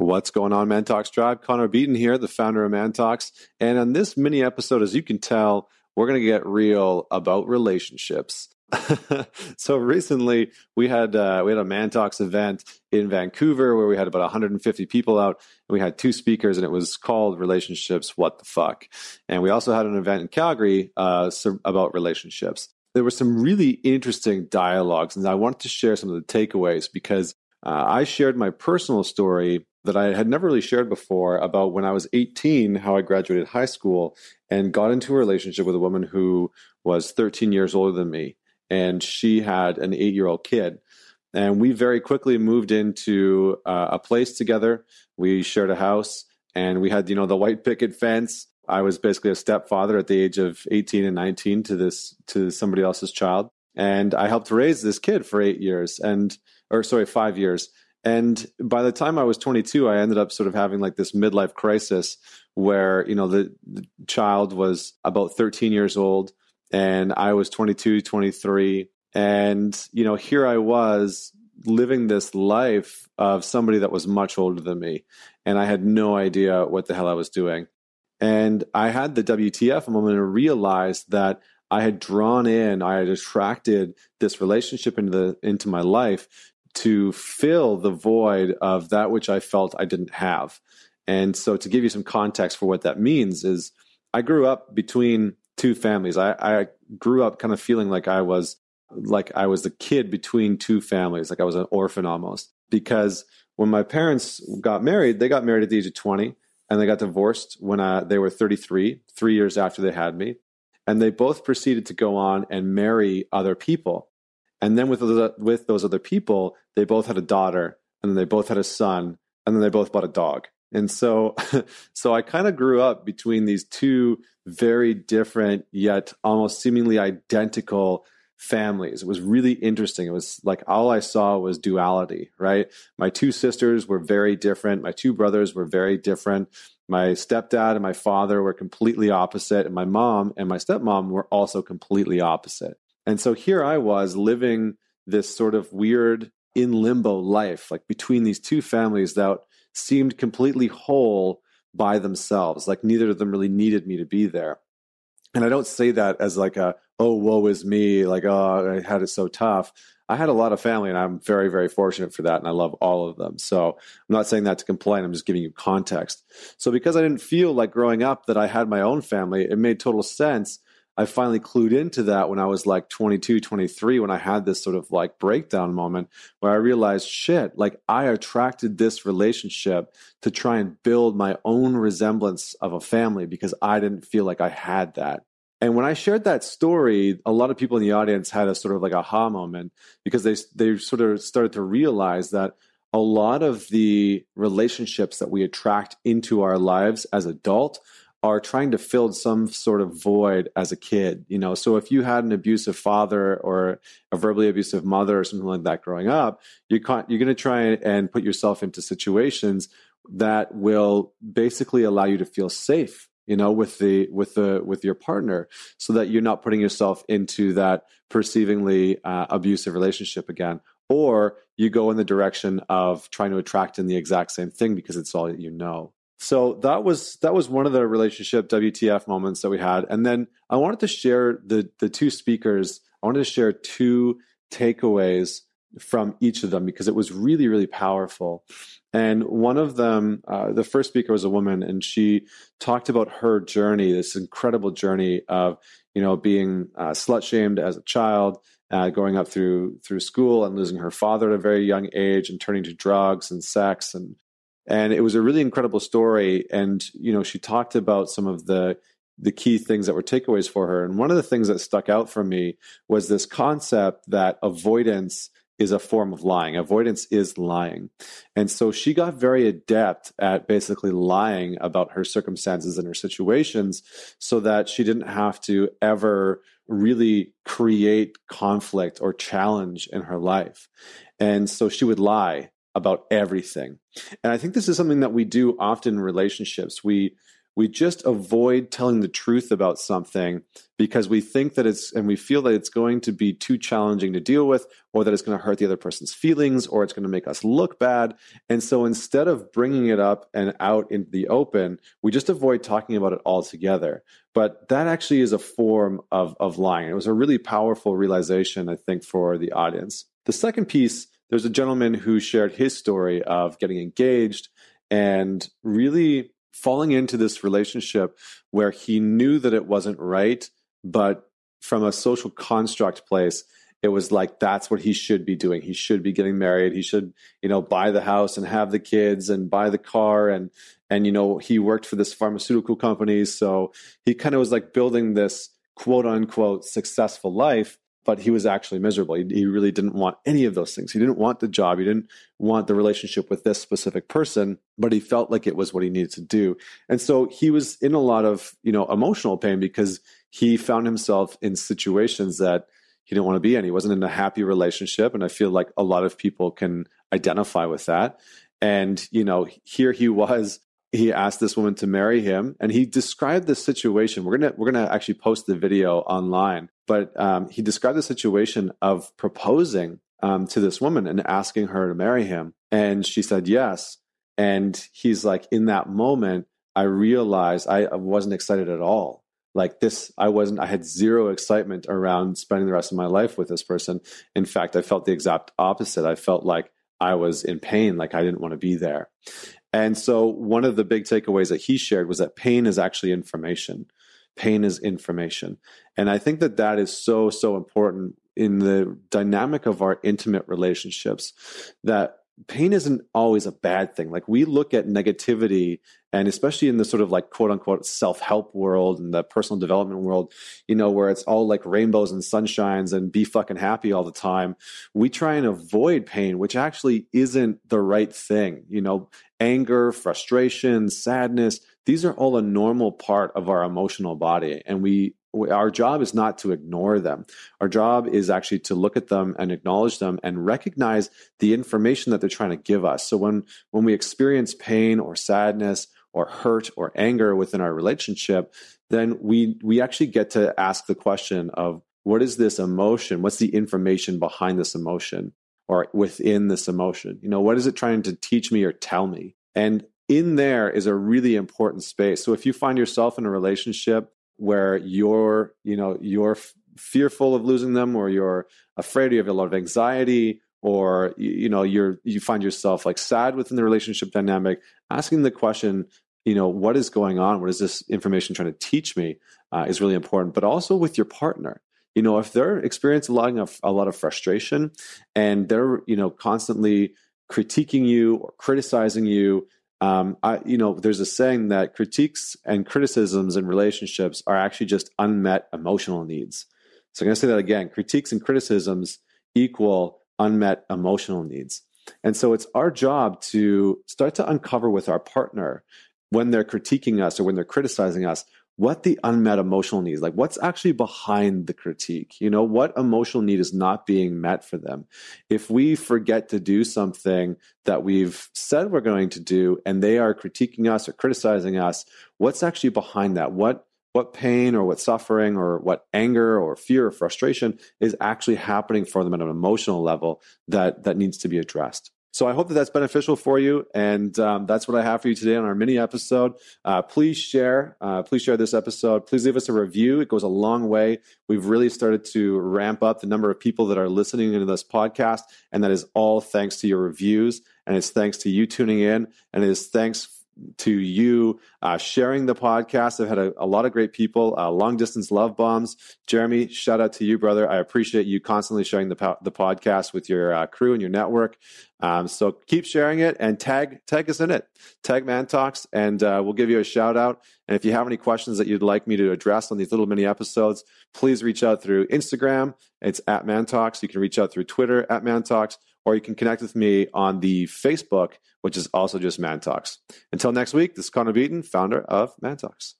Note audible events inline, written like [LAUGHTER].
What's going on, Man Talks Tribe? Connor Beaton here, the founder of Man Talks. And on this mini episode, as you can tell, we're going to get real about relationships. [LAUGHS] so recently we had uh, we had a Man Talks event in Vancouver where we had about 150 people out and we had two speakers and it was called Relationships What the Fuck. And we also had an event in Calgary uh, about relationships. There were some really interesting dialogues and I wanted to share some of the takeaways because uh, I shared my personal story that I had never really shared before about when I was 18, how I graduated high school and got into a relationship with a woman who was 13 years older than me. And she had an eight year old kid. And we very quickly moved into uh, a place together. We shared a house and we had, you know, the white picket fence. I was basically a stepfather at the age of 18 and 19 to this, to somebody else's child. And I helped raise this kid for eight years and, or sorry, five years. And by the time I was 22, I ended up sort of having like this midlife crisis where, you know, the, the child was about 13 years old and I was 22, 23. And, you know, here I was living this life of somebody that was much older than me. And I had no idea what the hell I was doing. And I had the WTF moment and realized that I had drawn in, I had attracted this relationship into the into my life to fill the void of that which I felt I didn't have. And so, to give you some context for what that means, is I grew up between two families. I, I grew up kind of feeling like I was like I was the kid between two families, like I was an orphan almost. Because when my parents got married, they got married at the age of 20 and they got divorced when I, uh, they were 33, three years after they had me. And they both proceeded to go on and marry other people. And then with those, with those other people, they both had a daughter, and then they both had a son, and then they both bought a dog. And so, [LAUGHS] so I kind of grew up between these two very different yet almost seemingly identical families. It was really interesting. It was like all I saw was duality, right? My two sisters were very different. My two brothers were very different. My stepdad and my father were completely opposite, and my mom and my stepmom were also completely opposite. And so here I was living this sort of weird in limbo life, like between these two families that seemed completely whole by themselves. Like neither of them really needed me to be there. And I don't say that as like a, oh, woe is me, like, oh, I had it so tough. I had a lot of family and I'm very, very fortunate for that. And I love all of them. So I'm not saying that to complain. I'm just giving you context. So because I didn't feel like growing up that I had my own family, it made total sense I finally clued into that when I was like 22, 23, when I had this sort of like breakdown moment where I realized, shit, like I attracted this relationship to try and build my own resemblance of a family because I didn't feel like I had that. And when I shared that story, a lot of people in the audience had a sort of like aha moment because they they sort of started to realize that a lot of the relationships that we attract into our lives as adult are trying to fill some sort of void as a kid you know? So if you had an abusive father or a verbally abusive mother or something like that growing up you can't, you're going to try and put yourself into situations that will basically allow you to feel safe you know with the with the with your partner so that you're not putting yourself into that perceivingly uh, abusive relationship again. Or you go in the direction of trying to attract in the exact same thing because it's all that you know so that was that was one of the relationship WTF moments that we had. And then I wanted to share the the two speakers. I wanted to share two takeaways from each of them because it was really really powerful. And one of them, uh, the first speaker was a woman, and she talked about her journey, this incredible journey of you know being uh, slut shamed as a child, uh, going up through through school and losing her father at a very young age and turning to drugs and sex and and it was a really incredible story. And you know she talked about some of the the key things that were takeaways for her. And one of the things that stuck out for me was this concept that avoidance is a form of lying. Avoidance is lying. And so she got very adept at basically lying about her circumstances and her situations so that she didn't have to ever really create conflict or challenge in her life. And so she would lie about everything. And I think this is something that we do often in relationships. We we just avoid telling the truth about something because we think that it's and we feel that it's going to be too challenging to deal with or that it's going to hurt the other person's feelings or it's going to make us look bad and so instead of bringing it up and out into the open we just avoid talking about it altogether but that actually is a form of of lying it was a really powerful realization i think for the audience the second piece there's a gentleman who shared his story of getting engaged and really falling into this relationship where he knew that it wasn't right, but from a social construct place, it was like that's what he should be doing. He should be getting married. He should, you know, buy the house and have the kids and buy the car and and you know, he worked for this pharmaceutical company, so he kind of was like building this quote unquote successful life but he was actually miserable. He, he, really didn't want any of those things. He didn't want the job. He didn't want the relationship with this specific person, but he felt like it was what he needed to do. And so he was in a lot of, you know, emotional pain because he found himself in situations that he didn't want to be in. He wasn't in a happy relationship. And I feel like a lot of people can identify with that. And, you know, here he was he asked this woman to marry him and he described the situation. We're gonna we're gonna actually post the video online but um, he described the situation of proposing um, to this woman and asking her to marry him and she said yes. And he's like in that moment i realized i wasn't excited at all. Like this i wasn't i had zero excitement around spending the rest of my life with this person. In fact i felt the exact opposite. I felt like i was in pain like i didn't want to be there and so one of the big takeaways that he shared was that pain is actually information. Pain is information. And I think that that is so, so important in the dynamic of our intimate relationships that pain isn't always a bad thing. Like we look at negativity and especially in the sort of like quote unquote self help world and the personal development world, you know, where it's all like rainbows and sunshines and be fucking happy all the time, we try and avoid pain, which actually isn't the right thing. You know, anger, frustration, sadness, these are all a normal part of our emotional body. And we our job is not to ignore them. Our job is actually to look at them and acknowledge them and recognize the information that they're trying to give us. So when when we experience pain or sadness or hurt or anger within our relationship, then we we actually get to ask the question of what is this emotion? What's the information behind this emotion or within this emotion? You know, what is it trying to teach me or tell me? And in there is a really important space. So if you find yourself in a relationship where you're, you know, you're f- fearful of losing them or you're afraid you have a lot of anxiety or you know you're you find yourself like sad within the relationship dynamic asking the question you know what is going on? What is this information trying to teach me uh, is really important but also with your partner. You know if they're experiencing a lot of a lot of frustration and they're you know constantly critiquing you or criticizing you um, I, you know, there's a saying that critiques and criticisms in relationships are actually just unmet emotional needs. So I'm going to say that again: critiques and criticisms equal unmet emotional needs. And so it's our job to start to uncover with our partner when they're critiquing us or when they're criticizing us what the unmet emotional needs like what's actually behind the critique? You know what emotional need is not being met for them? If we forget to do something that we've said we're going to do and they are critiquing us or criticizing us what's actually behind that? What what pain or what suffering or what anger or fear or frustration is actually happening for them at an emotional level that that needs to be addressed so I hope that that's beneficial for you, and um, that's what I have for you today on our mini episode. Uh, please share, uh, please share this episode. Please leave us a review; it goes a long way. We've really started to ramp up the number of people that are listening into this podcast, and that is all thanks to your reviews, and it's thanks to you tuning in, and it is thanks to you uh, sharing the podcast. I've had a, a lot of great people, uh, long distance love bombs. Jeremy, shout out to you, brother. I appreciate you constantly sharing the, po- the podcast with your uh, crew and your network. Um, so keep sharing it and tag tag us in it. Tag Man Talks, and uh, we'll give you a shout out. And if you have any questions that you'd like me to address on these little mini episodes, please reach out through Instagram. It's at Man Talks. You can reach out through Twitter at Man Talks or you can connect with me on the Facebook, which is also just Man Talks. Until next week, this is Connor Beaton, founder of Man Talks.